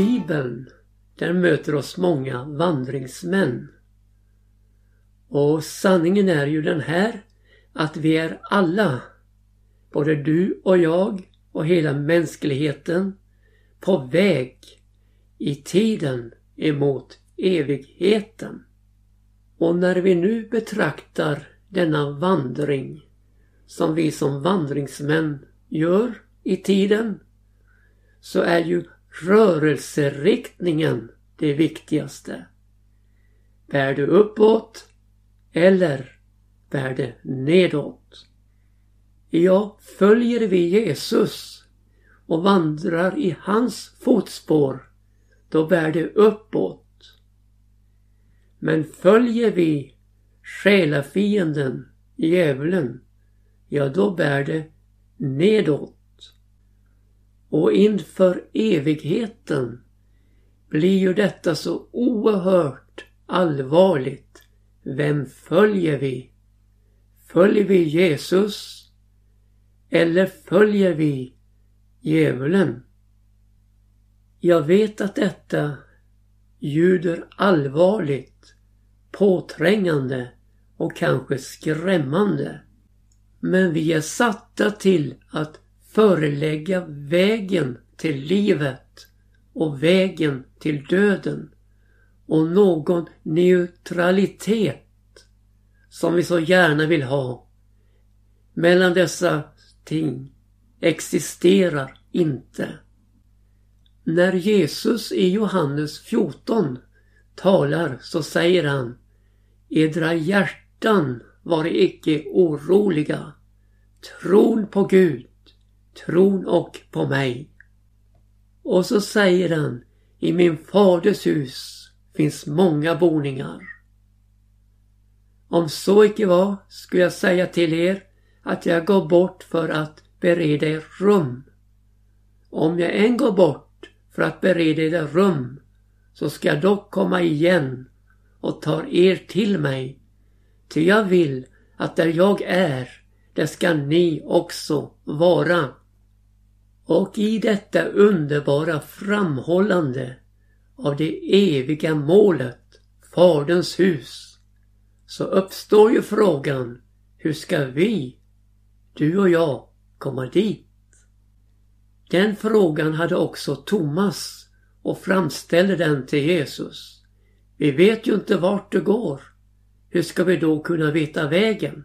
Bibeln där möter oss många vandringsmän. Och sanningen är ju den här att vi är alla, både du och jag och hela mänskligheten, på väg i tiden emot evigheten. Och när vi nu betraktar denna vandring som vi som vandringsmän gör i tiden så är ju rörelseriktningen det viktigaste. Bär du uppåt eller bär det nedåt? Ja, följer vi Jesus och vandrar i hans fotspår, då bär det uppåt. Men följer vi själafienden, djävulen, ja då bär det nedåt. Och inför evigheten blir ju detta så oerhört allvarligt. Vem följer vi? Följer vi Jesus? Eller följer vi djävulen? Jag vet att detta ljuder allvarligt, påträngande och kanske skrämmande. Men vi är satta till att förelägga vägen till livet och vägen till döden och någon neutralitet som vi så gärna vill ha mellan dessa ting existerar inte. När Jesus i Johannes 14 talar så säger han Edra hjärtan var icke oroliga. Tron på Gud, tron och på mig. Och så säger han I min faders hus finns många boningar. Om så icke var skulle jag säga till er att jag går bort för att bereda er rum. Om jag än går bort för att bereda er rum så ska jag dock komma igen och tar er till mig. Ty jag vill att där jag är, där ska ni också vara. Och i detta underbara framhållande av det eviga målet, Faderns hus, så uppstår ju frågan, hur ska vi, du och jag, komma dit? Den frågan hade också Thomas och framställde den till Jesus. Vi vet ju inte vart det går. Hur ska vi då kunna veta vägen?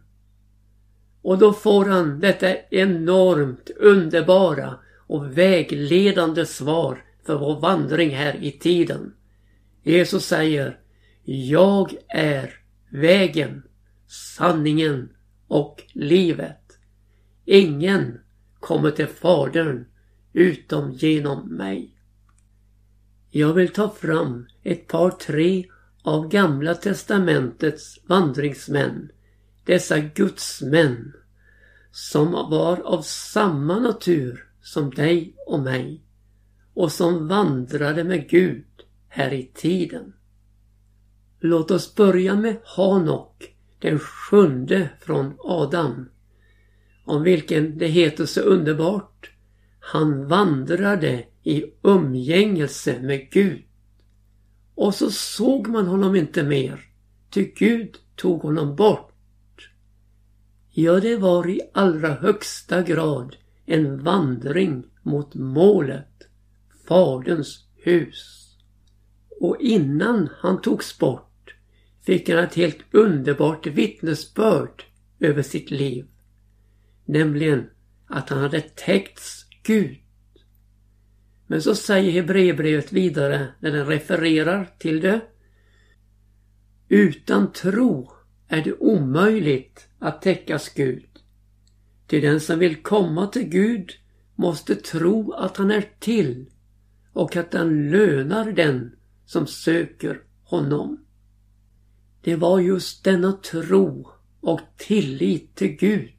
Och då får han detta enormt underbara och vägledande svar för vår vandring här i tiden. Jesus säger Jag är vägen, sanningen och livet. Ingen kommer till Fadern utom genom mig. Jag vill ta fram ett par tre av Gamla testamentets vandringsmän, dessa gudsmän, som var av samma natur som dig och mig och som vandrade med Gud här i tiden. Låt oss börja med Hanok, den sjunde från Adam, om vilken det heter så underbart. Han vandrade i umgängelse med Gud. Och så såg man honom inte mer, ty Gud tog honom bort. Ja, det var i allra högsta grad en vandring mot målet, Faderns hus. Och innan han togs bort fick han ett helt underbart vittnesbörd över sitt liv. Nämligen att han hade täckts Gud. Men så säger Hebreerbrevet vidare när den refererar till det. Utan tro är det omöjligt att täckas Gud. Till den som vill komma till Gud måste tro att han är till och att han lönar den som söker honom. Det var just denna tro och tillit till Gud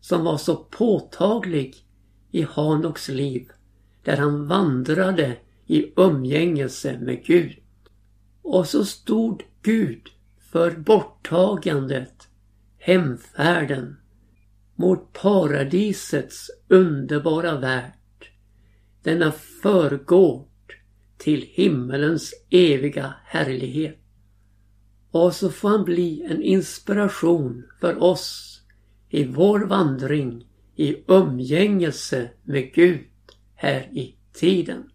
som var så påtaglig i Hanoks liv där han vandrade i umgängelse med Gud. Och så stod Gud för borttagandet, hemfärden mot paradisets underbara värld. Denna förgård, till himmelens eviga härlighet. Och så får han bli en inspiration för oss i vår vandring i umgängelse med Gud här i tiden.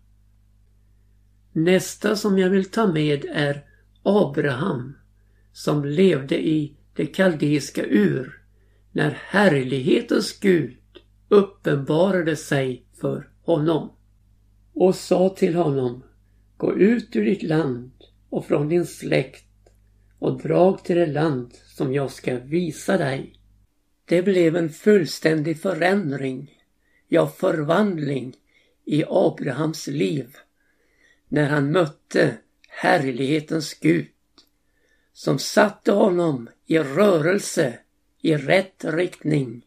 Nästa som jag vill ta med är Abraham som levde i det kaldeiska ur när härlighetens Gud uppenbarade sig för honom och sa till honom Gå ut ur ditt land och från din släkt och drag till det land som jag ska visa dig. Det blev en fullständig förändring, ja förvandling i Abrahams liv när han mötte härlighetens Gud som satte honom i rörelse i rätt riktning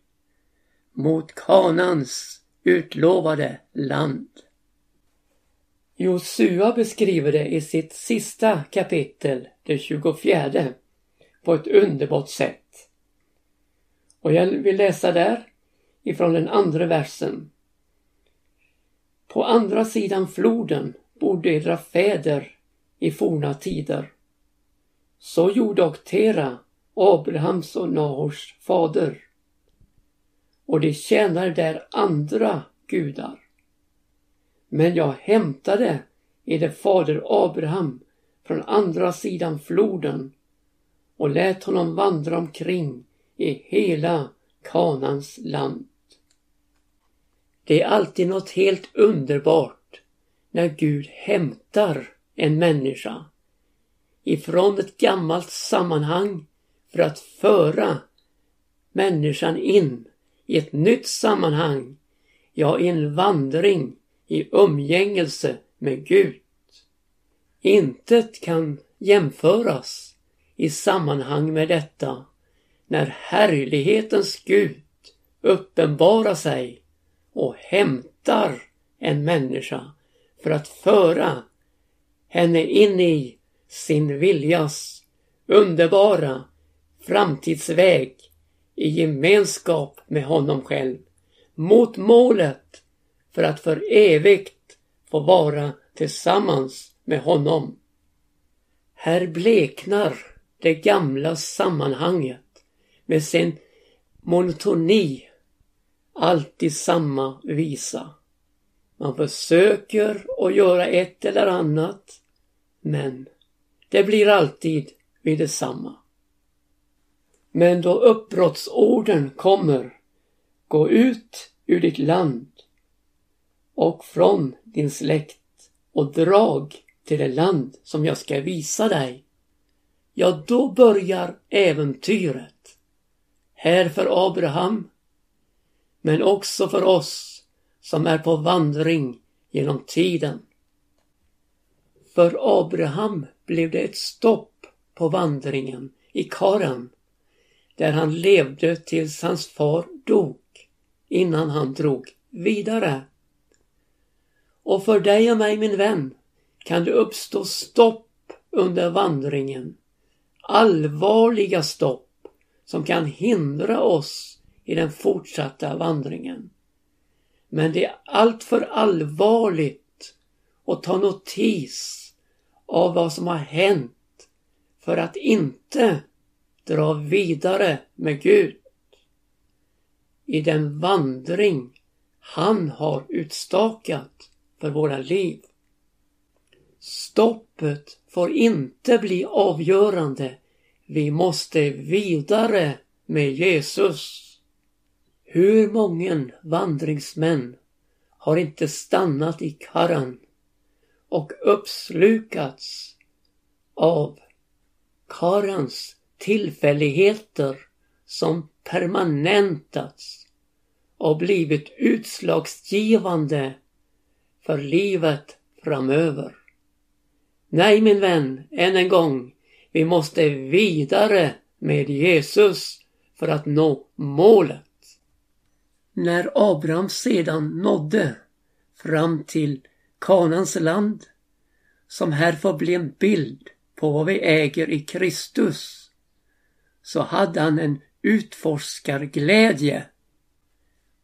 mot Kanans utlovade land. Josua beskriver det i sitt sista kapitel, det 24, på ett underbart sätt. Och jag vill läsa där ifrån den andra versen. På andra sidan floden bodde era fäder i forna tider. Så gjorde och Tera, Abrahams och Nahors fader. Och de tjänade där andra gudar. Men jag hämtade eder fader Abraham från andra sidan floden och lät honom vandra omkring i hela Kanans land. Det är alltid något helt underbart när Gud hämtar en människa ifrån ett gammalt sammanhang för att föra människan in i ett nytt sammanhang, ja i en vandring i umgängelse med Gud. Intet kan jämföras i sammanhang med detta när härlighetens Gud uppenbarar sig och hämtar en människa för att föra henne in i sin viljas underbara framtidsväg i gemenskap med honom själv mot målet för att för evigt få vara tillsammans med honom. Här bleknar det gamla sammanhanget med sin monotoni, alltid samma visa. Man försöker att göra ett eller annat, men det blir alltid vid detsamma. Men då uppbrottsorden kommer, gå ut ur ditt land och från din släkt och drag till det land som jag ska visa dig. Ja, då börjar äventyret. Här för Abraham, men också för oss som är på vandring genom tiden. För Abraham blev det ett stopp på vandringen i Karan, där han levde tills hans far dog, innan han drog vidare. Och för dig och mig min vän kan det uppstå stopp under vandringen. Allvarliga stopp som kan hindra oss i den fortsatta vandringen. Men det är alltför allvarligt att ta notis av vad som har hänt för att inte dra vidare med Gud i den vandring han har utstakat för våra liv. Stoppet får inte bli avgörande. Vi måste vidare med Jesus. Hur många vandringsmän har inte stannat i Karan och uppslukats av Karans tillfälligheter som permanentats och blivit utslagsgivande för livet framöver. Nej min vän, än en gång, vi måste vidare med Jesus för att nå målet. När Abraham sedan nådde fram till Kanans land, som här får bli en bild på vad vi äger i Kristus, så hade han en utforskarglädje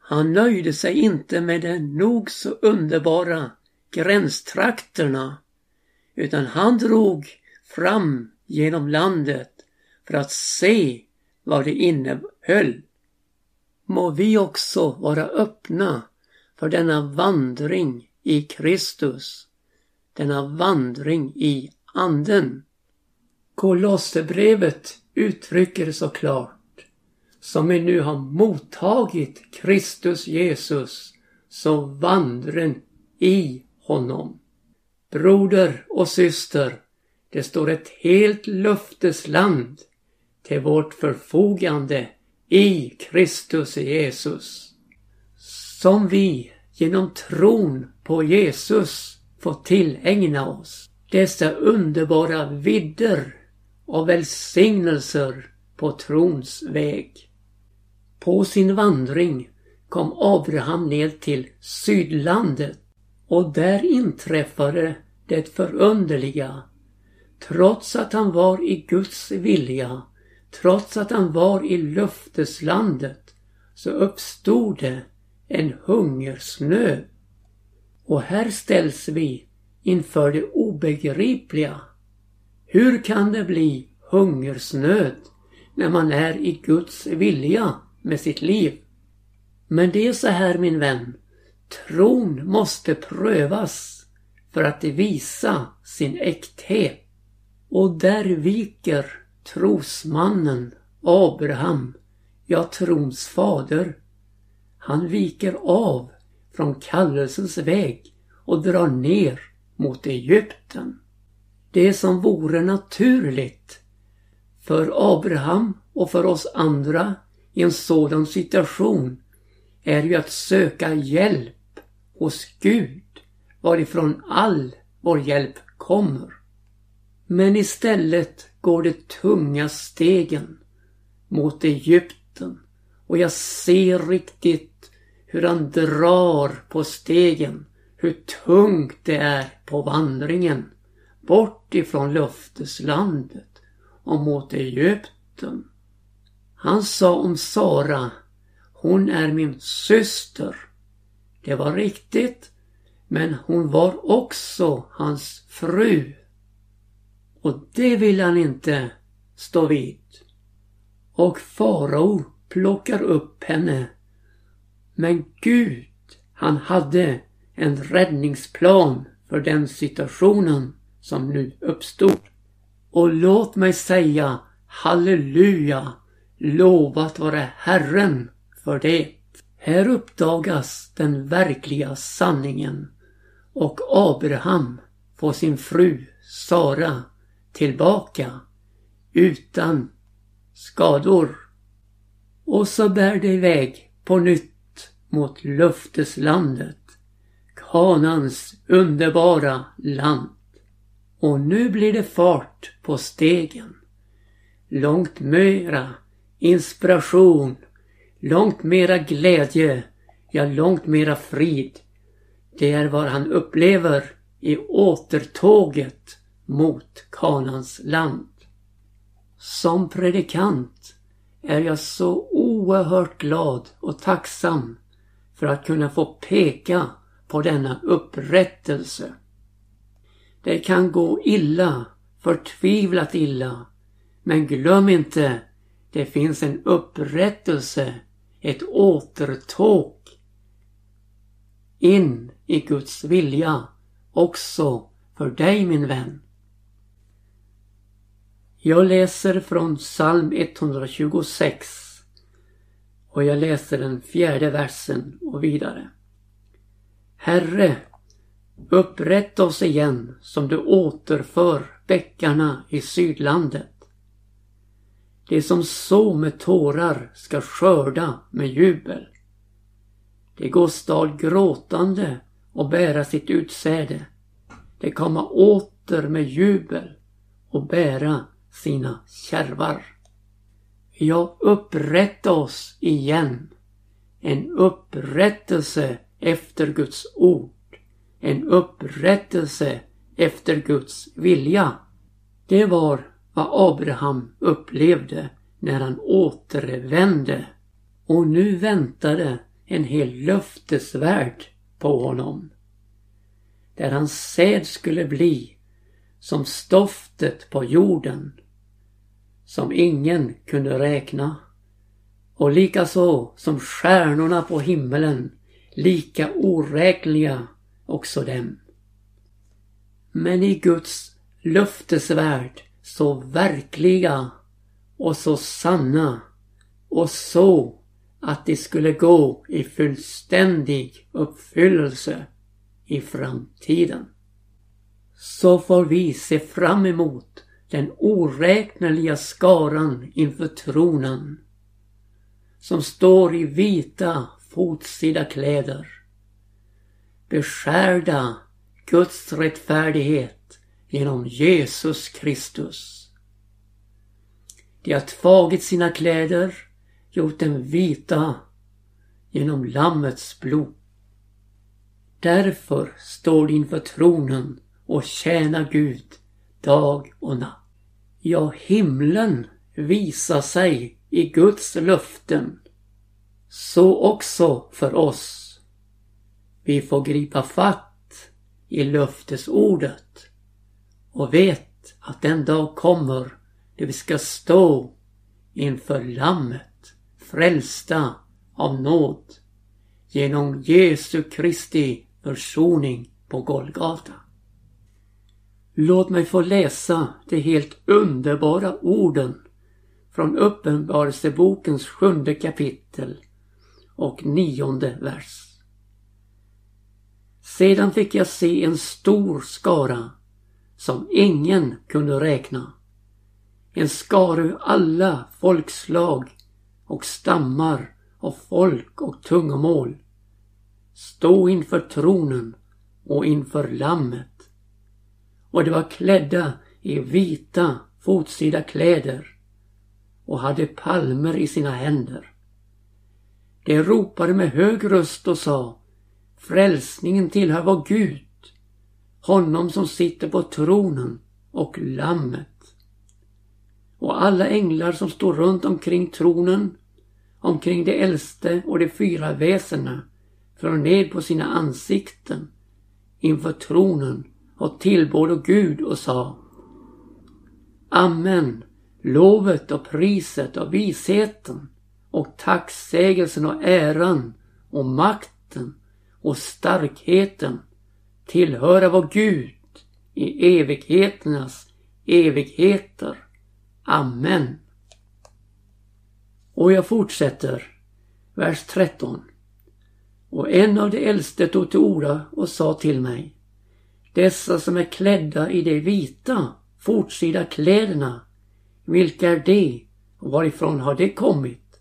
han nöjde sig inte med de nog så underbara gränstrakterna utan han drog fram genom landet för att se vad det innehöll. Må vi också vara öppna för denna vandring i Kristus, denna vandring i Anden. Kolosserbrevet uttrycker så klart, som vi nu har mottagit Kristus Jesus, så vandren i honom. Broder och syster, det står ett helt löftesland till vårt förfogande i Kristus Jesus. Som vi genom tron på Jesus får tillägna oss dessa underbara vidder och välsignelser på trons väg. På sin vandring kom Abraham ner till Sydlandet och där inträffade det förunderliga. Trots att han var i Guds vilja, trots att han var i löfteslandet, så uppstod det en hungersnöd. Och här ställs vi inför det obegripliga. Hur kan det bli hungersnöd när man är i Guds vilja med sitt liv? Men det är så här min vän. Tron måste prövas för att visa sin äkthet. Och där viker trosmannen Abraham, ja trons fader. Han viker av från kallelsens väg och drar ner mot Egypten. Det som vore naturligt för Abraham och för oss andra i en sådan situation är ju att söka hjälp hos Gud varifrån all vår hjälp kommer. Men istället går de tunga stegen mot Egypten och jag ser riktigt hur han drar på stegen, hur tungt det är på vandringen bort ifrån löfteslandet och mot Egypten. Han sa om Sara hon är min syster. Det var riktigt. Men hon var också hans fru. Och det vill han inte stå vid. Och farao plockar upp henne. Men Gud, han hade en räddningsplan för den situationen som nu uppstod. Och låt mig säga halleluja, lovat vare Herren för det. Här uppdagas den verkliga sanningen och Abraham får sin fru Sara tillbaka utan skador. Och så bär det iväg på nytt mot löfteslandet, Kanans underbara land. Och nu blir det fart på stegen. Långt mera inspiration Långt mera glädje, ja långt mera frid. Det är vad han upplever i återtåget mot Kanans land. Som predikant är jag så oerhört glad och tacksam för att kunna få peka på denna upprättelse. Det kan gå illa, förtvivlat illa, men glöm inte, det finns en upprättelse ett återtåg in i Guds vilja också för dig min vän. Jag läser från psalm 126 och jag läser den fjärde versen och vidare. Herre, upprätta oss igen som du återför bäckarna i sydlandet. Det som så med tårar ska skörda med jubel. Det går stad gråtande och bära sitt utsäde. Det komma åter med jubel och bära sina kärvar. Ja, upprätta oss igen. En upprättelse efter Guds ord. En upprättelse efter Guds vilja. Det var vad Abraham upplevde när han återvände. Och nu väntade en hel löftesvärld på honom. Där hans säd skulle bli som stoftet på jorden som ingen kunde räkna och likaså som stjärnorna på himmelen lika oräkneliga också dem. Men i Guds löftesvärld så verkliga och så sanna och så att de skulle gå i fullständig uppfyllelse i framtiden. Så får vi se fram emot den oräkneliga skaran inför tronen som står i vita fotsida kläder beskärda Guds rättfärdighet genom Jesus Kristus. De har tvagit sina kläder, gjort dem vita genom Lammets blod. Därför står de inför tronen och tjänar Gud dag och natt. Ja, himlen visar sig i Guds löften. Så också för oss. Vi får gripa fatt i löftesordet och vet att den dag kommer då vi ska stå inför Lammet, frälsta av nåd genom Jesu Kristi försoning på Golgata. Låt mig få läsa de helt underbara orden från Uppenbarelsebokens sjunde kapitel och nionde vers. Sedan fick jag se en stor skara som ingen kunde räkna. En skara ur alla folkslag och stammar och folk och tungomål. Stå inför tronen och inför lammet. Och de var klädda i vita fotsida kläder och hade palmer i sina händer. De ropade med hög röst och sa Frälsningen tillhör vår Gud, honom som sitter på tronen och lammet. Och alla änglar som står runt omkring tronen, omkring de äldste och de fyra väsena, föll ned på sina ansikten inför tronen och tillbad Gud och sa Amen. Lovet och priset och visheten och tacksägelsen och äran och makten och starkheten tillhöra vår Gud i evigheternas evigheter. Amen. Och jag fortsätter, vers 13. Och en av de äldste tog till orda och sa till mig Dessa som är klädda i de vita fortsida kläderna, vilka är de och varifrån har de kommit?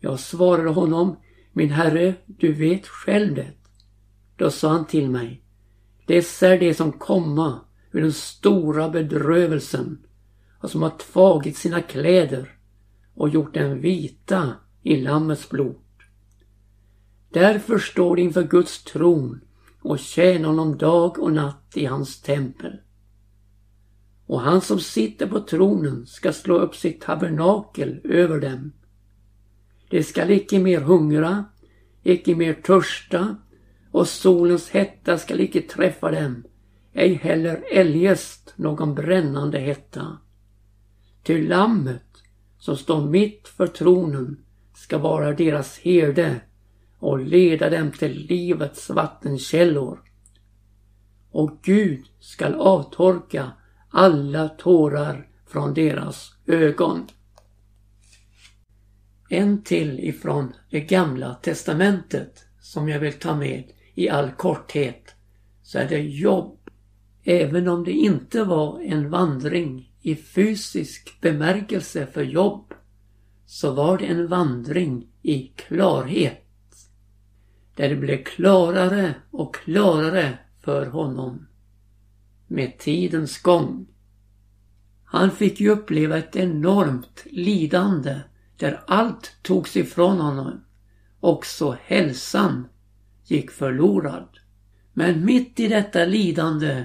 Jag svarade honom min herre, du vet själv det. Då sa han till mig. Dessa är de som komma ur den stora bedrövelsen och som har tvagit sina kläder och gjort dem vita i Lammets blod. Därför står de inför Guds tron och tjänar honom dag och natt i hans tempel. Och han som sitter på tronen ska slå upp sitt tabernakel över dem de skall icke mer hungra, icke mer törsta och solens hetta skall icke träffa dem, ej heller eljest någon brännande hetta. Ty lammet som står mitt för tronen ska vara deras herde och leda dem till livets vattenkällor. Och Gud skall avtorka alla tårar från deras ögon. En till ifrån det gamla testamentet som jag vill ta med i all korthet så är det jobb. Även om det inte var en vandring i fysisk bemärkelse för jobb så var det en vandring i klarhet. Där det blev klarare och klarare för honom med tidens gång. Han fick ju uppleva ett enormt lidande där allt togs ifrån honom. Också hälsan gick förlorad. Men mitt i detta lidande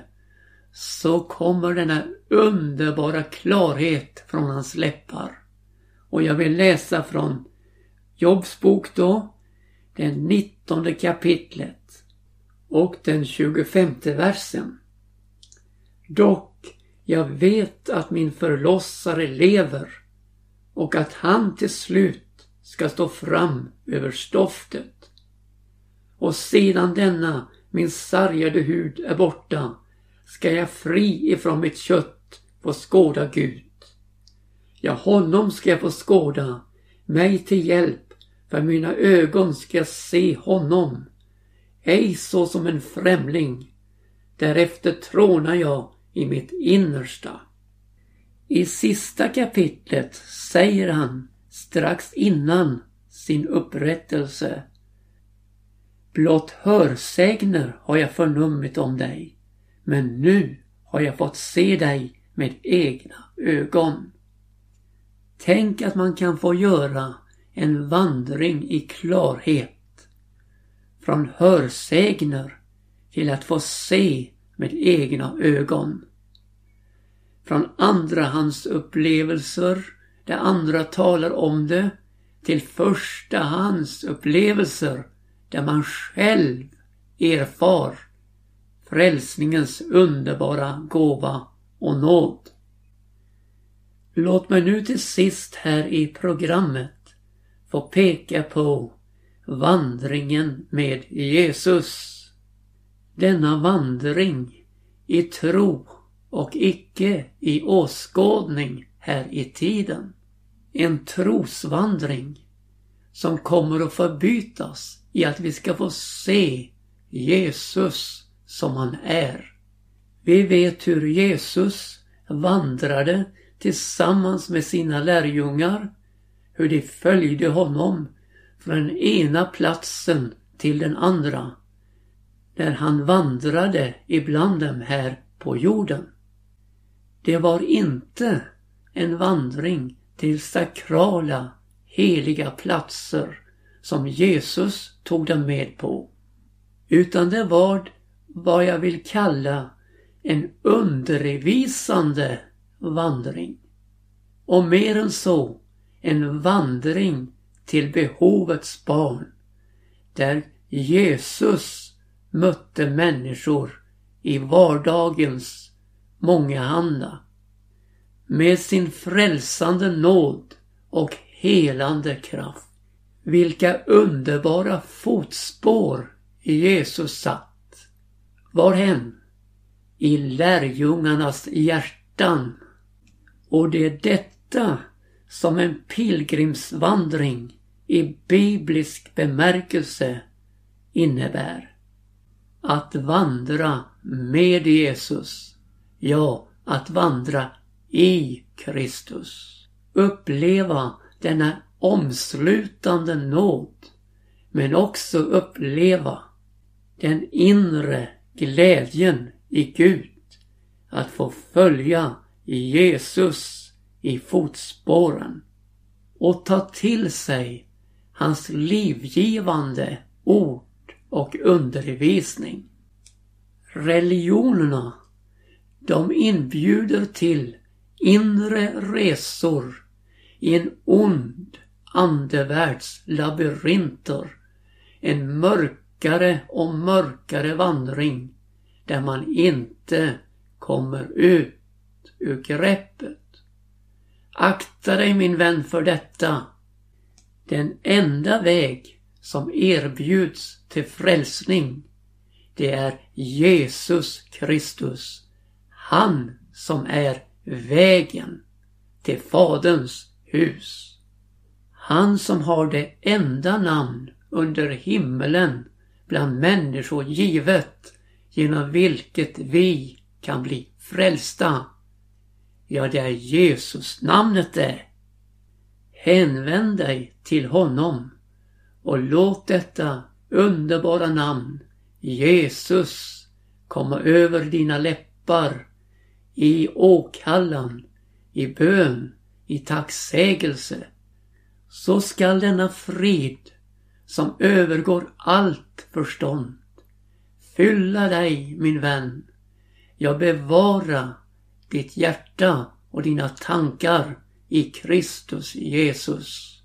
så kommer denna underbara klarhet från hans läppar. Och jag vill läsa från Jobs bok då, det nittonde kapitlet och den 25 versen. Dock, jag vet att min förlossare lever och att han till slut ska stå fram över stoftet. Och sedan denna min sargade hud är borta ska jag fri ifrån mitt kött få skåda Gud. Ja, honom ska jag få skåda, mig till hjälp, för mina ögon ska se honom. Ej så som en främling. Därefter trånar jag i mitt innersta. I sista kapitlet säger han strax innan sin upprättelse. Blott hörsägner har jag förnummit om dig, men nu har jag fått se dig med egna ögon. Tänk att man kan få göra en vandring i klarhet. Från hörsägner till att få se med egna ögon. Från andrahandsupplevelser där andra talar om det till förstahandsupplevelser där man själv erfar frälsningens underbara gåva och nåd. Låt mig nu till sist här i programmet få peka på vandringen med Jesus. Denna vandring i tro och icke i åskådning här i tiden. En trosvandring som kommer att förbytas i att vi ska få se Jesus som han är. Vi vet hur Jesus vandrade tillsammans med sina lärjungar, hur de följde honom från den ena platsen till den andra, när han vandrade ibland dem här på jorden. Det var inte en vandring till sakrala, heliga platser som Jesus tog dem med på. Utan det var vad jag vill kalla en undervisande vandring. Och mer än så, en vandring till behovets barn. Där Jesus mötte människor i vardagens mångahanda. Med sin frälsande nåd och helande kraft. Vilka underbara fotspår Jesus satt. Varhen? I lärjungarnas hjärtan. Och det är detta som en pilgrimsvandring i biblisk bemärkelse innebär. Att vandra med Jesus. Ja, att vandra i Kristus. Uppleva denna omslutande nåd. Men också uppleva den inre glädjen i Gud. Att få följa Jesus i fotspåren. Och ta till sig hans livgivande ord och undervisning. Religionerna, de inbjuder till inre resor i en ond andevärlds labyrinter. En mörkare och mörkare vandring där man inte kommer ut ur greppet. Akta dig min vän för detta. Den enda väg som erbjuds till frälsning det är Jesus Kristus. Han som är vägen till Faderns hus. Han som har det enda namn under himmelen bland människor givet genom vilket vi kan bli frälsta. Ja, det är Jesus namnet det. Hänvänd dig till honom och låt detta underbara namn Jesus komma över dina läppar i åkallan, i bön, i tacksägelse. Så skall denna frid som övergår allt förstånd fylla dig min vän. Jag bevara ditt hjärta och dina tankar i Kristus Jesus.